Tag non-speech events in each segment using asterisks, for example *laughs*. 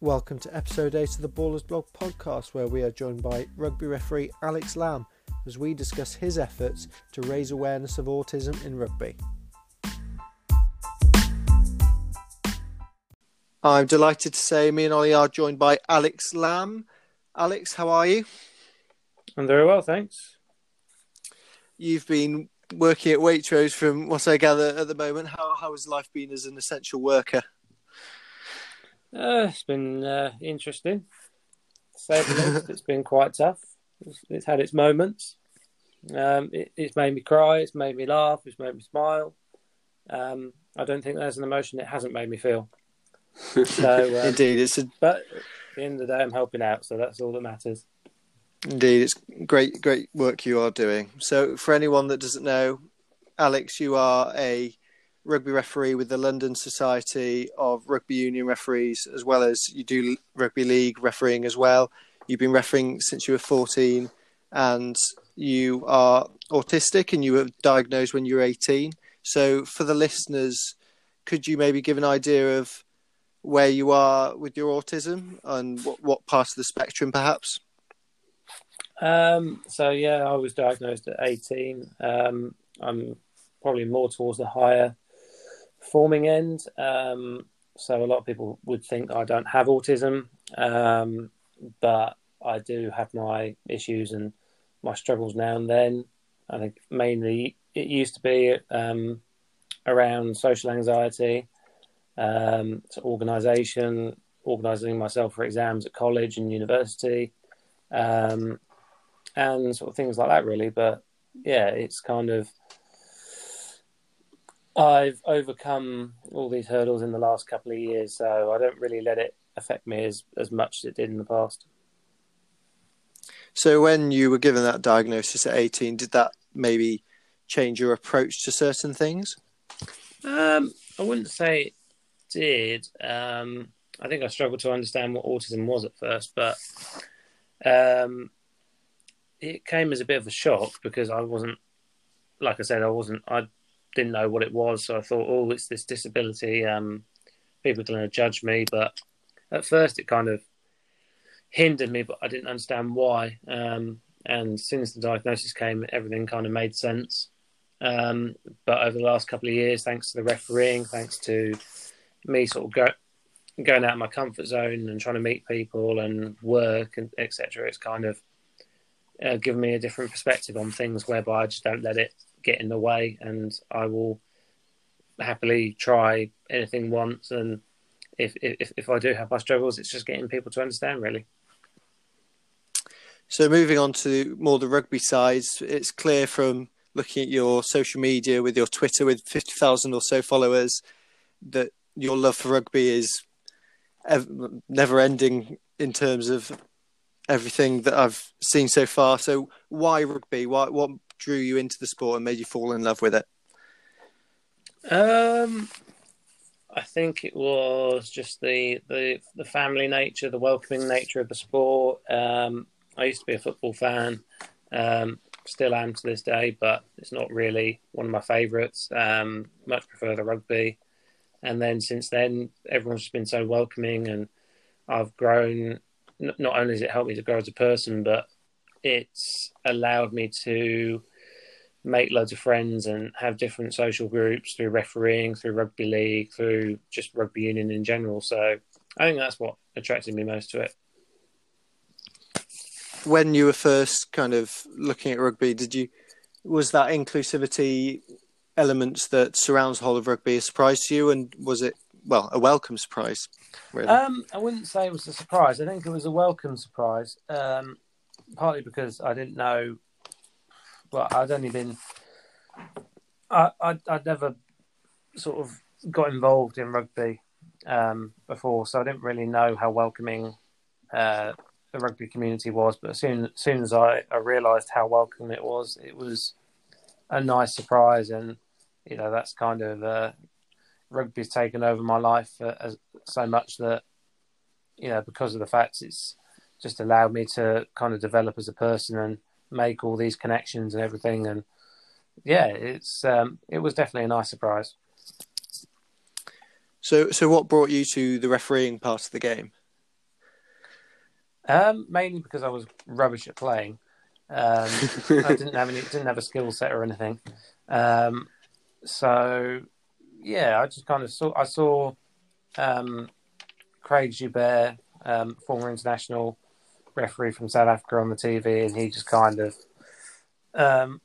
Welcome to episode 8 of the Ballers Blog podcast, where we are joined by rugby referee Alex Lambe as we discuss his efforts to raise awareness of autism in rugby. I'm delighted to say me and Ollie are joined by Alex Lambe. Alex, how are you? I'm very well, thanks. You've been working at Waitrose from what I gather at the moment. How, how has life been as an essential worker? Uh, it's been uh, interesting. To say the least, it's been quite tough. It's, it's had its moments. Um, it, it's made me cry. It's made me laugh. It's made me smile. Um, I don't think there's an emotion it hasn't made me feel. *laughs* So, um, Indeed, it's a, but at the end of the day, I'm helping out, so that's all that matters. indeed it's great great work you are doing. So, for anyone that doesn't know, Alex, you are a rugby referee with the London Society of Rugby Union Referees, as well as you do rugby league refereeing as well. You've been refereeing since you were 14, and you are autistic, and you were diagnosed when you were 18. So, for the listeners, could you maybe give an idea of where you are with your autism and what, what part of the spectrum, perhaps? Um, so yeah, I was diagnosed at 18. Um, I'm probably more towards the higher performing end. Um, so a lot of people would think I don't have autism, um, but I do have my issues and my struggles now and then. I think mainly it used to be um, around social anxiety, um, organisation, organising myself for exams at college and university, um, and sort of things like that, really. But yeah, it's kind of I've overcome all these hurdles in the last couple of years, so I don't really let it affect me as as much as it did in the past. So, when you were given that diagnosis at 18, did that maybe change your approach to certain things? Um, I wouldn't say it did. Um, I think I struggled to understand what autism was at first, but um, it came as a bit of a shock because I wasn't, like I said, I wasn't, I didn't know what it was. So I thought, oh, it's this disability. Um, people are going to judge me. But at first, it kind of hindered me, but I didn't understand why. Um, and as the diagnosis came, everything kind of made sense. Um, but over the last couple of years, thanks to the refereeing, thanks to me sort of go, going out of my comfort zone and trying to meet people and work and etc., it's kind of uh, given me a different perspective on things whereby I just don't let it get in the way and I will happily try anything once. And if, if, if I do have my struggles, it's just getting people to understand really. So, moving on to more the rugby side, it's clear from looking at your social media with your Twitter with 50,000 or so followers that your love for rugby is ev- never ending in terms of everything that I've seen so far. So, why rugby? Why, what drew you into the sport and made you fall in love with it? Um, I think it was just the, the the family nature, the welcoming nature of the sport. Um, I used to be a football fan, um, still am to this day, but it's not really one of my favourites. Um, much prefer the rugby. And then since then, everyone's just been so welcoming, and I've grown. Not only has it helped me to grow as a person, but it's allowed me to make loads of friends and have different social groups through refereeing, through rugby league, through just rugby union in general. So I think that's what attracted me most to it. When you were first kind of looking at rugby, did you was that inclusivity elements that surrounds the whole of rugby a surprise to you, and was it well a welcome surprise? Really? Um, I wouldn't say it was a surprise. I think it was a welcome surprise. Um, partly because I didn't know. Well, I'd only been. I, I I'd never sort of got involved in rugby um, before, so I didn't really know how welcoming uh, the rugby community was. But as soon as soon as I, I realised how welcome it was, it was a nice surprise, and you know that's kind of uh, rugby's taken over my life uh, as, so much that you know because of the fact it's just allowed me to kind of develop as a person and make all these connections and everything. And yeah, it's um, it was definitely a nice surprise. So, so what brought you to the refereeing part of the game? Um, mainly because I was rubbish at playing. Um, I didn't have any, didn't have a skill set or anything. Um, so yeah, I just kind of saw I saw um, Craig Joubert, um, former international referee from South Africa, on the TV, and he just kind of um,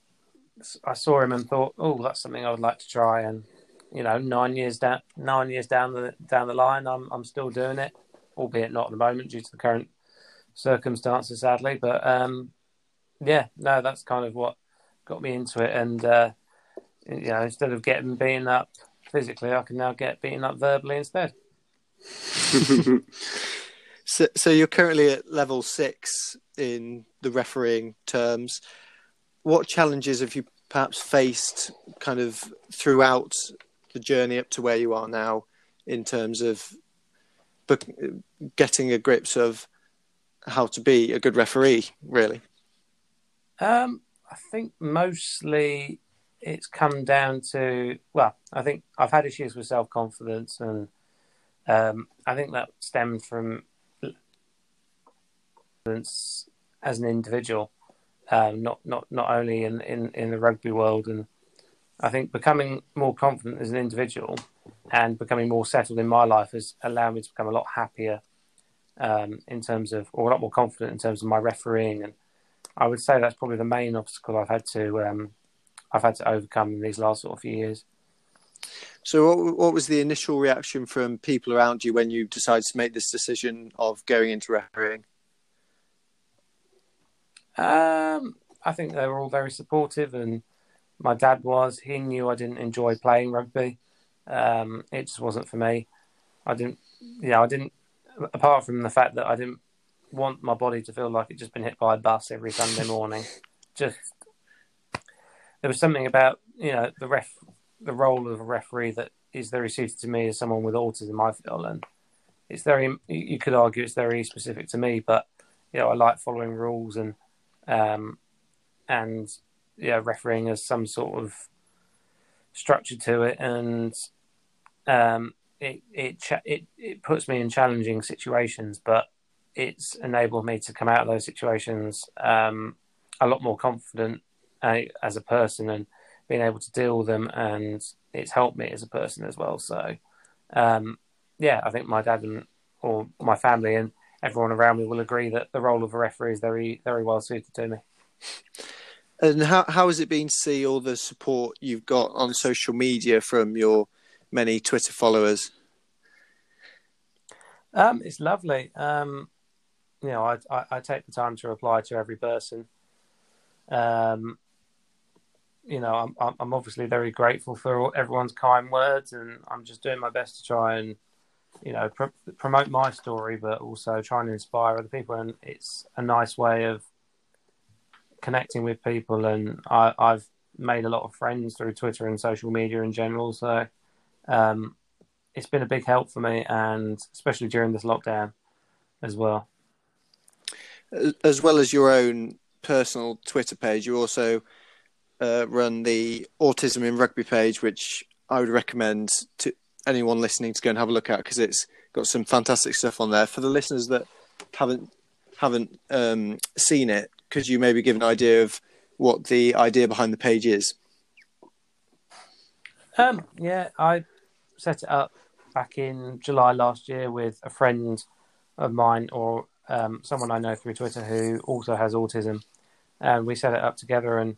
I saw him and thought, oh, that's something I would like to try. And you know, nine years down, nine years down the down the line, I'm I'm still doing it, albeit not at the moment due to the current circumstances, sadly. But um, yeah, no, that's kind of what got me into it. And uh, you know, instead of getting beaten up physically, I can now get beaten up verbally instead. *laughs* so, so you're currently at level six in the refereeing terms. What challenges have you perhaps faced kind of throughout the journey up to where you are now in terms of getting a grips of how to be a good referee, really? Um, I think mostly it's come down to well, I think I've had issues with self confidence, and um, I think that stemmed from as an individual, um, not not not only in, in, in the rugby world, and I think becoming more confident as an individual and becoming more settled in my life has allowed me to become a lot happier um, in terms of, or a lot more confident in terms of my refereeing, and I would say that's probably the main obstacle I've had to um, I've had to overcome in these last sort of few years. So, what, what was the initial reaction from people around you when you decided to make this decision of going into refereeing? Um, I think they were all very supportive, and my dad was. He knew I didn't enjoy playing rugby. Um, it just wasn't for me. I didn't, you know, I didn't. Apart from the fact that I didn't want my body to feel like it just been hit by a bus every Sunday morning. Just there was something about you know the ref, the role of a referee that is very suited to me as someone with autism. I feel, and it's very you could argue it's very specific to me, but you know I like following rules and um, and yeah, refereeing has some sort of structure to it, and um, it it it it puts me in challenging situations, but it's enabled me to come out of those situations um, a lot more confident uh, as a person and being able to deal with them, and it's helped me as a person as well. So, um, yeah, I think my dad and or my family and everyone around me will agree that the role of a referee is very very well suited to me. And how how has it been to see all the support you've got on social media from your many Twitter followers? Um, it's lovely. Um, you know, I, I, I, take the time to reply to every person. Um, you know, I'm I'm obviously very grateful for everyone's kind words, and I'm just doing my best to try and you know pr- promote my story, but also trying to inspire other people. And it's a nice way of connecting with people, and I, have made a lot of friends through Twitter and social media in general. So um, it's been a big help for me, and especially during this lockdown as well. As well as your own personal Twitter page, you also uh, run the Autism in Rugby page, which I would recommend to anyone listening to go and have a look at because it's got some fantastic stuff on there. For the listeners that haven't haven't um, seen it, could you maybe give an idea of what the idea behind the page is? Um, yeah, I set it up back in July last year with a friend of mine or um, someone I know through Twitter who also has autism, and we set it up together and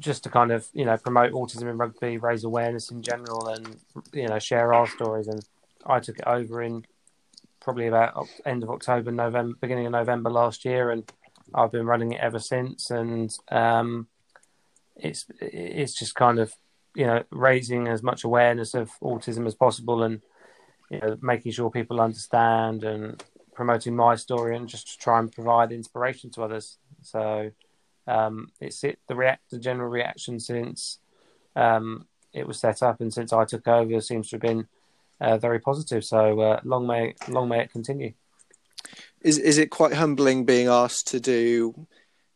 just to kind of you know promote autism in rugby, raise awareness in general, and you know share our stories. And I took it over in probably about end of October, November, beginning of November last year, and I've been running it ever since, and um, it's it's just kind of you know raising as much awareness of autism as possible, and you know making sure people understand and promoting my story, and just to try and provide inspiration to others. So um, it's it the react the general reaction since um, it was set up and since I took over seems to have been uh, very positive. So uh, long may long may it continue is is it quite humbling being asked to do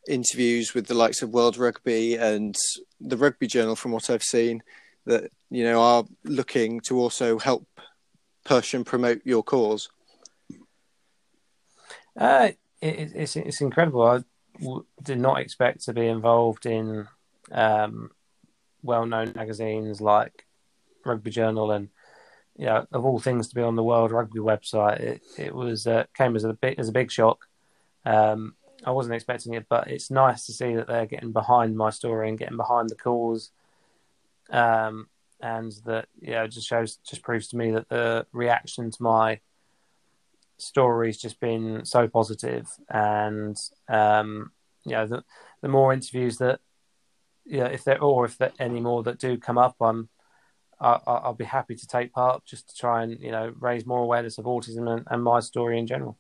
interviews with the likes of World Rugby and the Rugby Journal, from what I've seen, that you know are looking to also help push and promote your cause? Uh, it, it's it's incredible. I w- did not expect to be involved in um, well-known magazines like Rugby Journal and you know, of all things to be on the World Rugby website. It it was uh, came as a big as a big shock. Um, I wasn't expecting it, but it's nice to see that they're getting behind my story and getting behind the cause. Um, and that yeah, it just shows, just proves to me that the reaction to my story's just been so positive, and um, you know, the the more interviews that yeah, if there or if there any more that do come up, I'm I, I'll be happy to take part just to try and you know raise more awareness of autism and, and my story in general.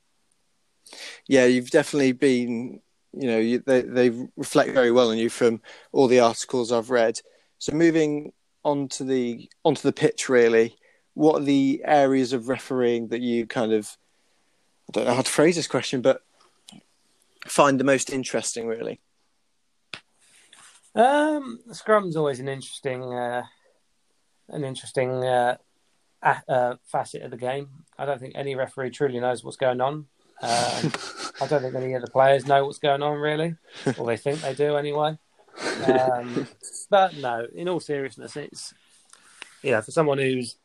Yeah, you've definitely been. You know, you, they they reflect very well on you from all the articles I've read. So moving onto the onto the pitch, really, what are the areas of refereeing that you kind of I don't know how to phrase this question, but find the most interesting, really? Um, scrum's always an interesting, uh, an interesting uh, uh, facet of the game. I don't think any referee truly knows what's going on. Um, *laughs* I don't think any of the players know what's going on really, or they think they do anyway. Um, *laughs* but no, in all seriousness, it's know for someone who's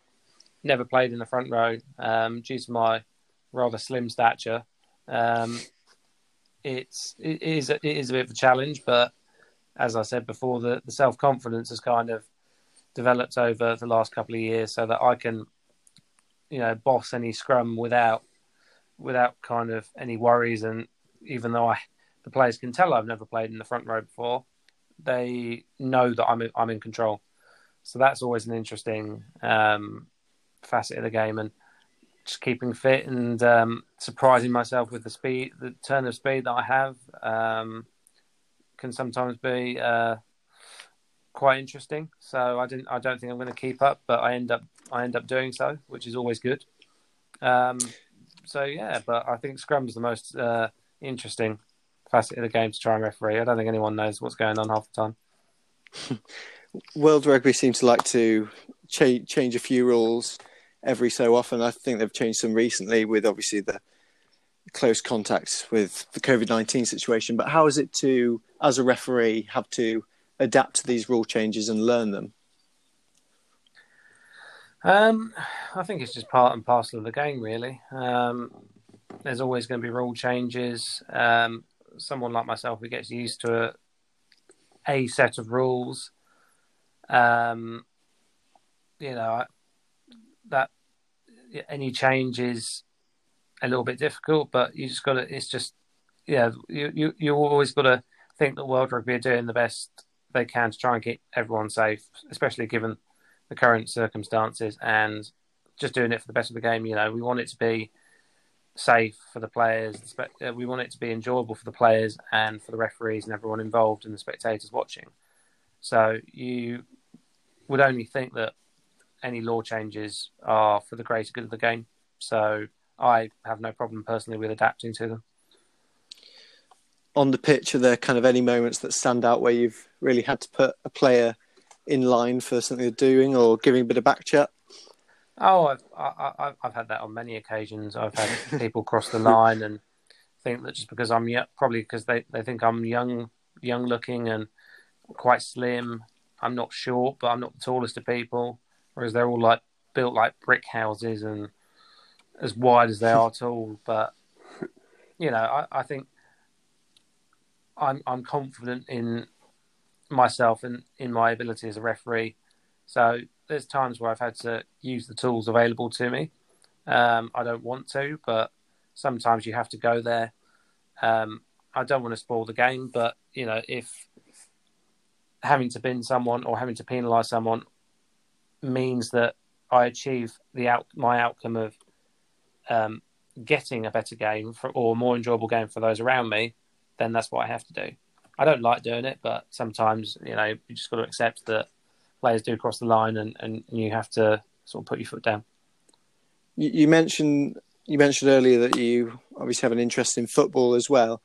never played in the front row, um, due to my rather slim stature, um, it's it is it is a bit of a challenge. But as I said before, the, the self confidence has kind of developed over the last couple of years, so that I can you know boss any scrum without without kind of any worries. And even though I the players can tell I've never played in the front row before, they know that I'm in, I'm in control. So that's always an interesting um, facet of the game, and just keeping fit and um, surprising myself with the speed, the turn of speed that I have, um, can sometimes be uh, quite interesting. So I didn't, I don't think I'm going to keep up, but I end up, I end up doing so, which is always good. Um, so yeah, but I think Scrum's the most uh, interesting facet of the game to try and referee. I don't think anyone knows what's going on half the time. *laughs* World Rugby seems to like to cha- change a few rules every so often. I think they've changed some recently with obviously the close contacts with the COVID 19 situation. But how is it to, as a referee, have to adapt to these rule changes and learn them? Um, I think it's just part and parcel of the game, really. Um, there's always going to be rule changes. Um, someone like myself who gets used to a, a set of rules, um, you know, that any change is a little bit difficult, but you just got to. It's just yeah, you you you always got to think that World Rugby are doing the best they can to try and keep everyone safe, especially given the current circumstances, and just doing it for the best of the game. You know, we want it to be safe for the players. Uh, we want it to be enjoyable for the players and for the referees and everyone involved and the spectators watching. So you would only think that any law changes are for the greater good of the game. So I have no problem personally with adapting to them. On the pitch, are there kind of any moments that stand out where you've really had to put a player in line for something they're doing or giving a bit of back chat? Oh, I've I, have had that on many occasions. I've had *laughs* people cross the line and think that just because I'm young, probably because they, they think I'm young, young looking and quite slim. I'm not short, but I'm not the tallest of people. Whereas they're all like built like brick houses and as wide as they are *laughs* tall. But you know, I, I think I'm I'm confident in myself and in my ability as a referee. So there's times where I've had to use the tools available to me. Um, I don't want to, but sometimes you have to go there. Um, I don't want to spoil the game, but you know, if having to bin someone or having to penalise someone means that I achieve the out my outcome of um, getting a better game for, or a more enjoyable game for those around me, then that's what I have to do. I don't like doing it, but sometimes you know you just got to accept that players do cross the line, and, and you have to sort of put your foot down. You, you mentioned you mentioned earlier that you obviously have an interest in football as well.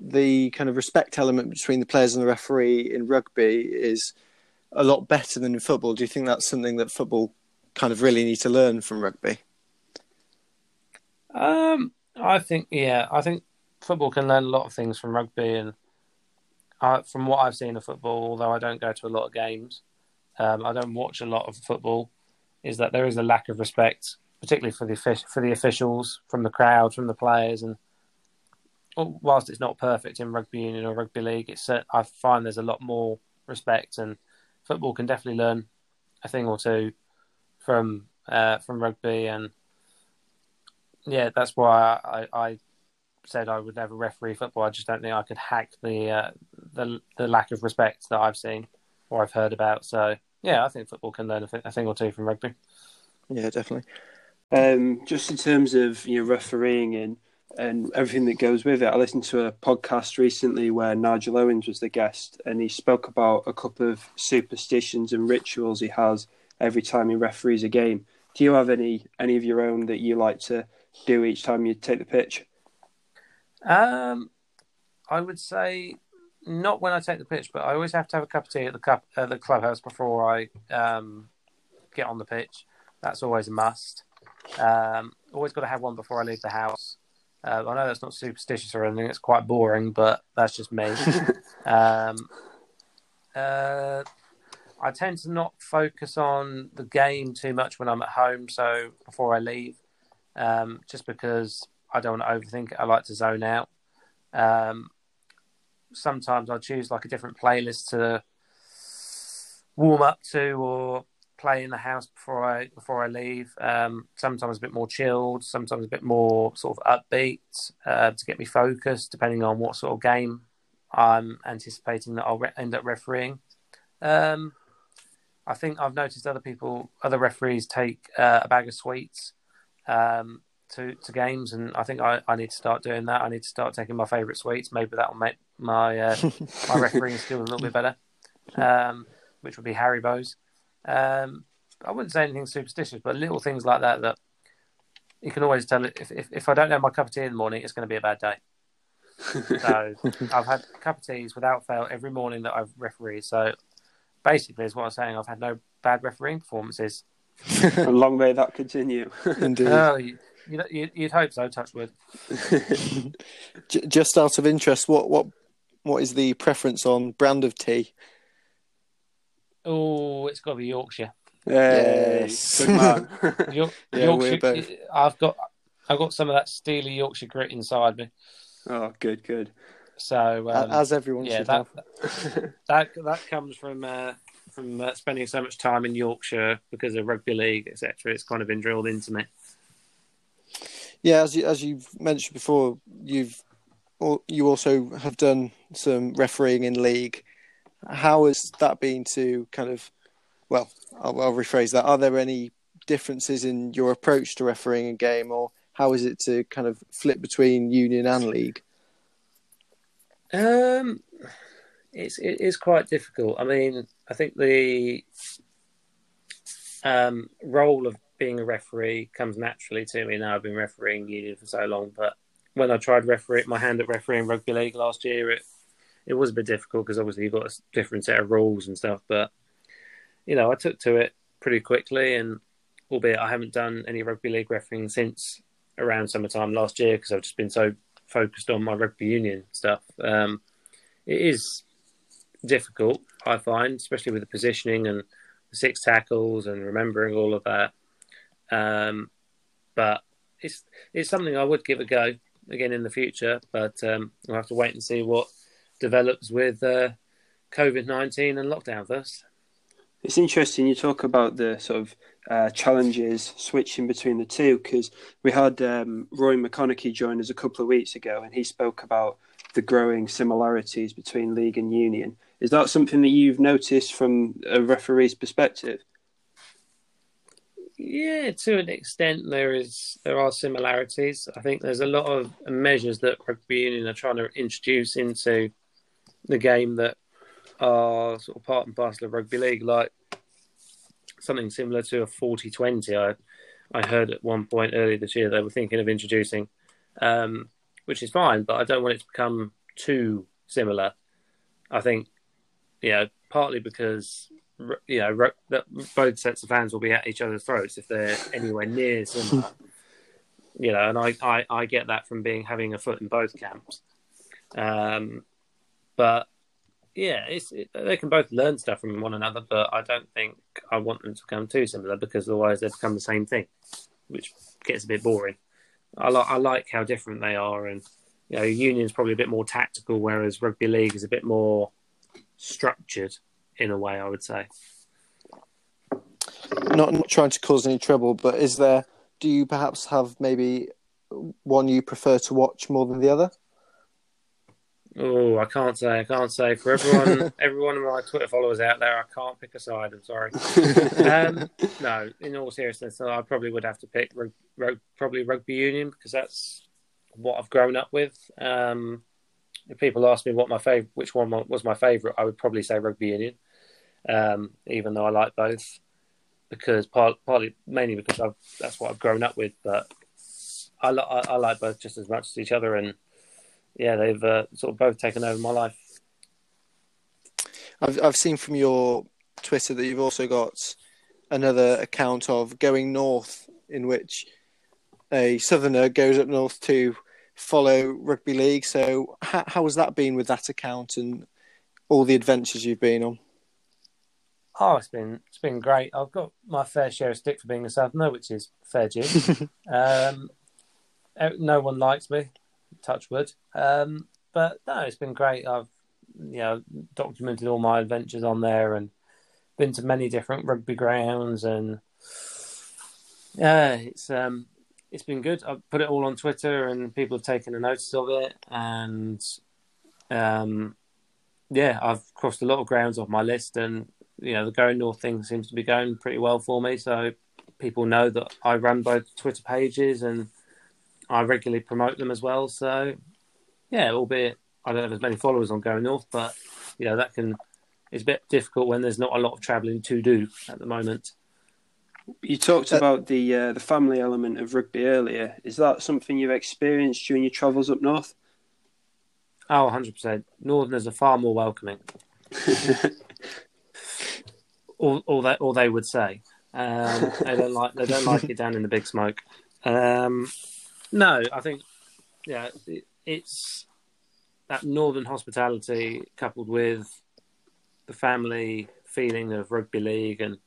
The kind of respect element between the players and the referee in rugby is a lot better than in football. Do you think that's something that football kind of really need to learn from rugby? Um, I think yeah, I think football can learn a lot of things from rugby, and uh, from what I've seen of football, although I don't go to a lot of games, um, I don't watch a lot of football. Is that there is a lack of respect, particularly for the for the officials, from the crowd, from the players, and whilst it's not perfect in rugby union or rugby league, it's I find there's a lot more respect, and football can definitely learn a thing or two from uh, from rugby, and yeah, that's why I, I said I would never referee football. I just don't think I could hack the uh, the the lack of respect that I've seen or I've heard about. So yeah, I think football can learn a, th- a thing or two from rugby. Yeah, definitely. Um, just in terms of you know refereeing and and everything that goes with it, I listened to a podcast recently where Nigel Owens was the guest, and he spoke about a couple of superstitions and rituals he has every time he referees a game. Do you have any any of your own that you like to do each time you take the pitch? Um, I would say not when I take the pitch, but I always have to have a cup of tea at the cup at the clubhouse before I um, get on the pitch. That's always a must. Um, always got to have one before I leave the house. Uh, I know that's not superstitious or anything; it's quite boring, but that's just me. *laughs* um, uh, I tend to not focus on the game too much when I'm at home. So before I leave, um, just because I don't want to overthink it, I like to zone out. Um, sometimes I choose like a different playlist to warm up to or play in the house before I before I leave. Um, sometimes a bit more chilled, sometimes a bit more sort of upbeat uh, to get me focused, depending on what sort of game I'm anticipating that I'll re- end up refereeing. Um, I think I've noticed other people, other referees take uh, a bag of sweets um, to to games, and I think I, I need to start doing that. I need to start taking my favourite sweets. Maybe that will make my uh, my *laughs* refereeing skill a little bit better, um, which would be Harry Haribo's. Um, I wouldn't say anything superstitious, but little things like that that you can always tell. If if, if I don't have my cup of tea in the morning, it's going to be a bad day. *laughs* so I've had a cup of teas without fail every morning that I've refereed. So basically, is what I'm saying. I've had no bad refereeing performances. *laughs* long may that continue. *laughs* Indeed. Oh, you, you'd, you'd hope so. Touch wood. Just out of interest, what what what is the preference on brand of tea? Oh, it's got to be Yorkshire. Hey, Yes. good man. *laughs* York, *laughs* Yeah, Yorkshire. I've got I've got some of that steely Yorkshire grit inside me. oh, good, good. So um, As everyone yeah, should that, have. *laughs* that that comes from uh, from uh, spending so much time in Yorkshire because of rugby league, etc. It's kind of been drilled into me. Yeah, as you, as you've mentioned before, you've al- you also have done some refereeing in league. How has that been to kind of? Well, I'll, I'll rephrase that. Are there any differences in your approach to refereeing a game, or how is it to kind of flip between union and league? Um, it's it is quite difficult. I mean, I think the um, role of being a referee comes naturally to me now. I've been refereeing union for so long, but when I tried referee my hand at refereeing rugby league last year, it it was a bit difficult because obviously you've got a different set of rules and stuff. But you know, I took to it pretty quickly, and albeit I haven't done any rugby league refereeing since around summertime last year because I've just been so focused on my rugby union stuff. Um, it is difficult, I find, especially with the positioning and the six tackles and remembering all of that. Um, but it's it's something I would give a go again in the future. But um, we'll have to wait and see what develops with uh, COVID nineteen and lockdown first. It's interesting you talk about the sort of uh, challenges switching between the two because we had um, Roy McConaughey join us a couple of weeks ago and he spoke about the growing similarities between league and union. Is that something that you've noticed from a referee's perspective? Yeah, to an extent, there is there are similarities. I think there's a lot of measures that rugby union are trying to introduce into the game that are sort of part and parcel of rugby league, like something similar to a 40-20. I I heard at one point earlier this year they were thinking of introducing, um, which is fine, but I don't want it to become too similar. I think, you know, partly because you know both sets of fans will be at each other's throats if they're anywhere near similar. you know, and I, I, I get that from being having a foot in both camps. Um, but yeah, it's it, they can both learn stuff from one another, but I don't think I want them to become too similar because otherwise they become the same thing, which gets a bit boring. I like I like how different they are, and you know, Union's probably a bit more tactical, whereas rugby league is a bit more structured in a way. I would say. Not not trying to cause any trouble, but is there? Do you perhaps have maybe one you prefer to watch more than the other? Oh, I can't say. I can't say for everyone. *laughs* everyone of my Twitter followers out there, I can't pick a side. I'm sorry. *laughs* um, no, in all seriousness, I probably would have to pick rug, rug, probably rugby union because that's what I've grown up with. Um, if people ask me what my favorite, which one was my favorite, I would probably say rugby union. Um, even though I like both, because part, partly mainly because I've, that's what I've grown up with. But I, I, I like both just as much as each other, and yeah, they've uh, sort of both taken over my life. I've I've seen from your Twitter that you've also got another account of going north, in which a southerner goes up north to follow rugby league. So how, how has that been with that account and all the adventures you've been on? Oh, it's been it's been great. I've got my fair share of stick for being a southerner, which is fair *laughs* due. um, no one likes me, touch wood. Um, but no, it's been great. I've you know documented all my adventures on there and been to many different rugby grounds and yeah, it's um it's been good. I've put it all on Twitter and people have taken a notice of it and um yeah, I've crossed a lot of grounds off my list and you know the going north thing seems to be going pretty well for me. So people know that I run both Twitter pages and I regularly promote them as well. So yeah, albeit I don't have as many followers on Going North, but you know that can it's a bit difficult when there's not a lot of travelling to do at the moment. You talked uh, about the uh, the family element of rugby earlier. Is that something you've experienced during your travels up north? Oh, 100%. Northerners are far more welcoming. *laughs* all, all, that, all they would say. Um, they don't like they don't like it down in the big smoke. Um, no, I think yeah, it, it's that northern hospitality coupled with the family feeling of rugby league, and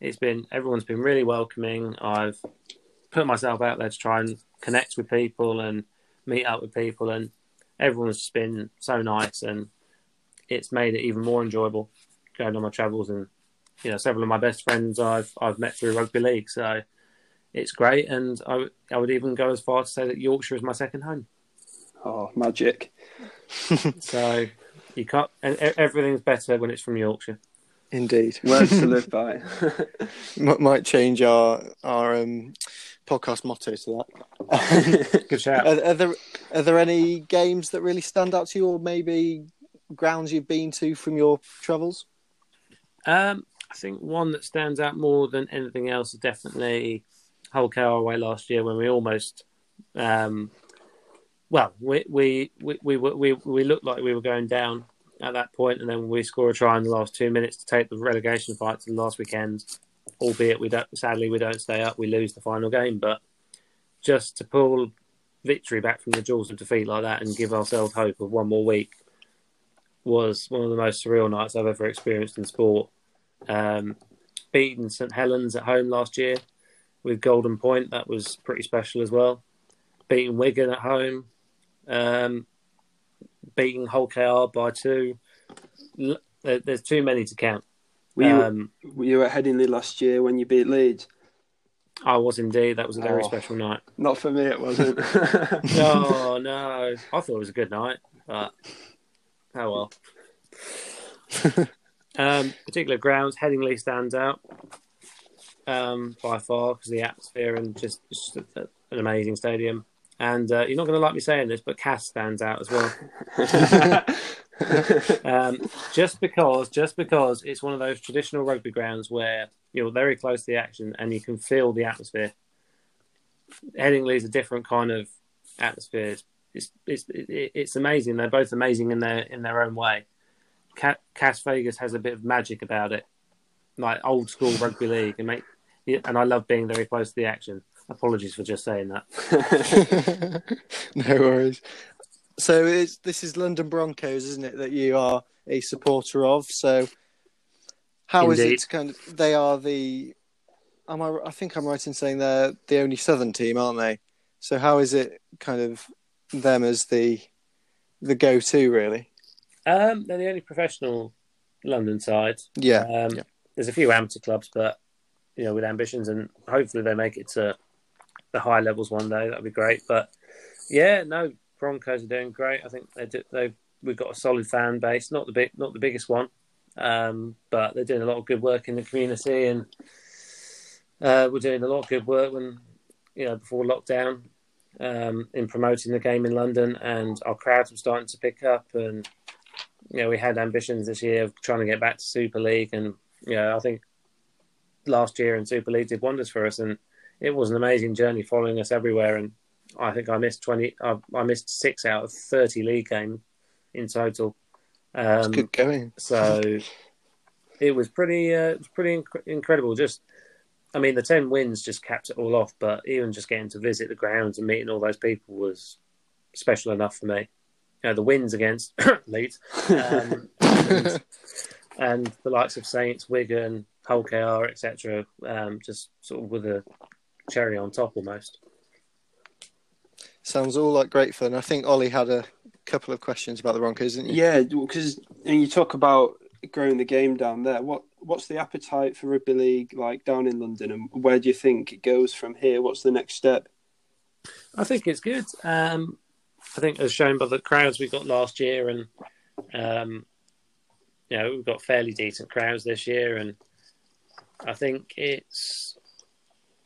it's been everyone's been really welcoming. I've put myself out there to try and connect with people and meet up with people, and everyone's just been so nice, and it's made it even more enjoyable going on my travels. And you know, several of my best friends I've I've met through rugby league, so it's great. And I, I would even go as far to say that Yorkshire is my second home. Oh, magic! *laughs* so you can't. And everything's better when it's from Yorkshire. Indeed, *laughs* words to live by. *laughs* Might change our our um, podcast motto to that. Good shout. Are, are, there are there any games that really stand out to you, or maybe grounds you've been to from your travels? Um, I think one that stands out more than anything else is definitely Hull KR away last year when we almost, um, well, we we, we we we we looked like we were going down at that point, and then we score a try in the last two minutes to take the relegation fight to the last weekend. Albeit we don't, sadly, we don't stay up. We lose the final game, but just to pull victory back from the jaws of defeat like that and give ourselves hope of one more week was one of the most surreal nights I've ever experienced in sport. Um, beating St Helens at home last year with Golden Point. That was pretty special as well. Beating Wigan at home, um, beating Hull KR by two. There's too many to count. Were you, um, were you at Headingley last year when you beat Leeds? I was indeed. That was a very oh, special night. Not for me, it wasn't. *laughs* *laughs* no, no. I thought it was a good night, but oh well. *laughs* um, particular grounds, Headingley stands out um, by far because the atmosphere and just, just a, an amazing stadium. And uh, you're not going to like me saying this, but Cas stands out as well. *laughs* um, just because, just because it's one of those traditional rugby grounds where you're very close to the action and you can feel the atmosphere. Headingley is a different kind of atmosphere. It's, it's, it's amazing. They're both amazing in their in their own way. Cas Vegas has a bit of magic about it, like old school rugby league, and make and I love being very close to the action. Apologies for just saying that. *laughs* no worries. So it's, this is London Broncos, isn't it, that you are a supporter of? So how is Indeed. it kind of? They are the. Am I? I think I'm right in saying they're the only Southern team, aren't they? So how is it kind of them as the the go-to really? Um, they're the only professional London side. Yeah, Um, yeah. There's a few amateur clubs, but you know, with ambitions, and hopefully they make it to the high levels one day. That'd be great. But yeah, no, Broncos are doing great. I think they do, they we've got a solid fan base. Not the big, not the biggest one, um, but they're doing a lot of good work in the community, and uh, we're doing a lot of good work when you know before lockdown um, in promoting the game in London, and our crowds were starting to pick up, and you know we had ambitions this year of trying to get back to Super League, and you know I think last year in Super League did wonders for us, and it was an amazing journey following us everywhere, and I think I missed twenty, I, I missed six out of thirty league games in total. Um, good going. so it was pretty, uh, it was pretty inc- incredible. Just, I mean, the ten wins just capped it all off. But even just getting to visit the grounds and meeting all those people was special enough for me. You know, the wins against *coughs* Leeds um, and, and the likes of Saints, Wigan, Hull KR, etc. Um, just sort of with a cherry on top almost. Sounds all like great fun. I think Ollie had a couple of questions about the Broncos, didn't you? Yeah, because you talk about growing the game down there. What what's the appetite for rugby league like down in London, and where do you think it goes from here? What's the next step? I think it's good. Um, I think as shown by the crowds we got last year, and um, you know we've got fairly decent crowds this year, and I think it's.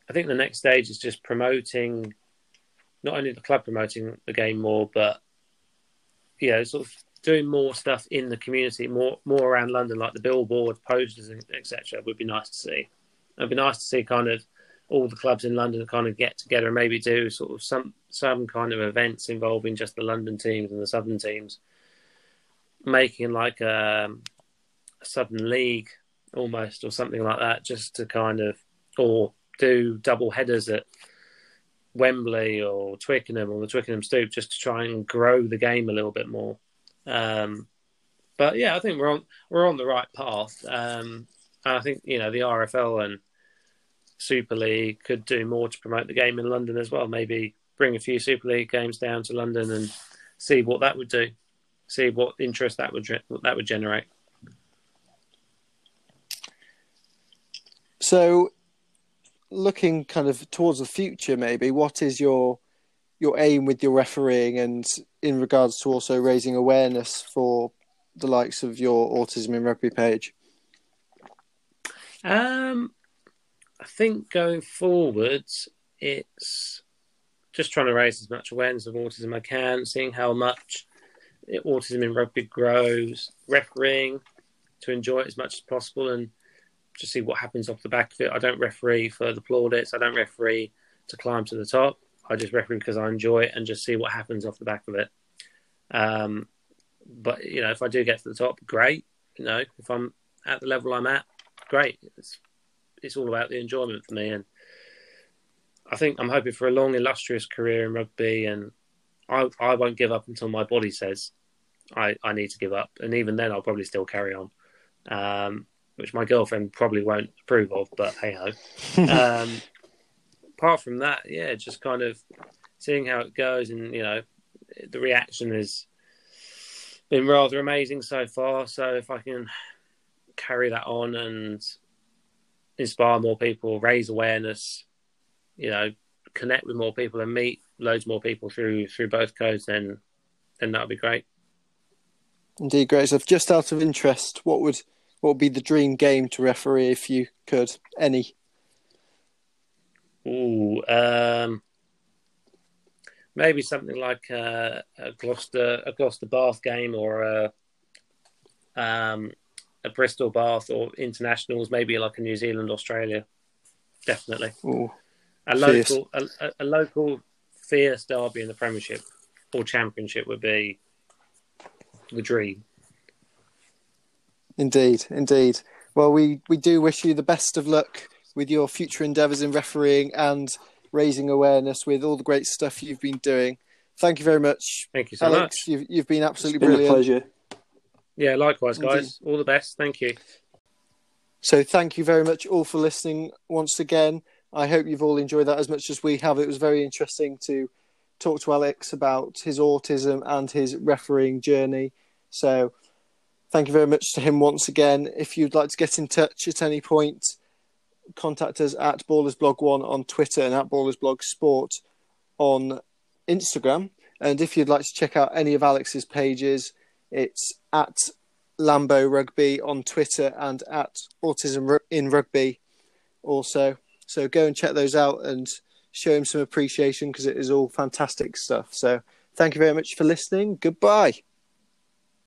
I think the next stage is just promoting, not only the club promoting the game more, but know, sort of doing more stuff in the community, more more around London, like the billboard, posters, etc. Would be nice to see. It'd be nice to see kind of all the clubs in London kind of get together and maybe do sort of some some kind of events involving just the London teams and the Southern teams, making like a, a Southern League almost or something like that, just to kind of or do double headers at Wembley or Twickenham or the Twickenham Stoop just to try and grow the game a little bit more. Um, but yeah, I think we're on we're on the right path. Um, and I think you know the RFL and Super League could do more to promote the game in London as well. Maybe bring a few Super League games down to London and see what that would do. See what interest that would that would generate. So, looking kind of towards the future, maybe what is your your aim with your refereeing, and in regards to also raising awareness for the likes of your autism in rugby page? Um, I think going forwards, it's just trying to raise as much awareness of autism I can, seeing how much autism in rugby grows, refereeing to enjoy it as much as possible, and just see what happens off the back of it. I don't referee for the plaudits. I don't referee to climb to the top. I just referee because I enjoy it and just see what happens off the back of it. Um, but you know, if I do get to the top, great. You know, if I'm at the level I'm at, great. It's it's all about the enjoyment for me, and I think I'm hoping for a long, illustrious career in rugby, and I I won't give up until my body says I I need to give up, and even then I'll probably still carry on, um, which my girlfriend probably won't approve of, but hey ho. *laughs* um, apart from that, yeah, just kind of seeing how it goes, and you know, the reaction has been rather amazing so far. So if I can carry that on and inspire more people, raise awareness, you know, connect with more people and meet loads more people through through both codes, then then that would be great. Indeed, great stuff. Just out of interest, what would what would be the dream game to referee if you could? Any? Ooh, um, maybe something like uh, a Gloucester a Gloucester Bath game or a um, a Bristol Bath or internationals, maybe like a New Zealand Australia. Definitely Ooh, a Fierce. local a, a, a local fierce derby in the Premiership or Championship would be the dream. Indeed, indeed. Well, we, we do wish you the best of luck with your future endeavours in refereeing and raising awareness with all the great stuff you've been doing. Thank you very much, Thank you so Alex. much. You've you've been It's absolutely been a brilliant. pleasure. Yeah, likewise, Indeed. guys. All the best. Thank you. So thank you very much all for listening once again. I hope you've all enjoyed that as much as we have. It was very interesting to talk to Alex about his autism and his refereeing journey. So thank you very much to him once again. If you'd like to get in touch at any point, contact us at ballersblog1 on Twitter and at ballersblogsport on Instagram. And if you'd like to check out any of Alex's pages, it's at Lambo Rugby on Twitter and at Autism in Rugby also. So go and check those out and show him some appreciation because it is all fantastic stuff. So thank you very much for listening. Goodbye.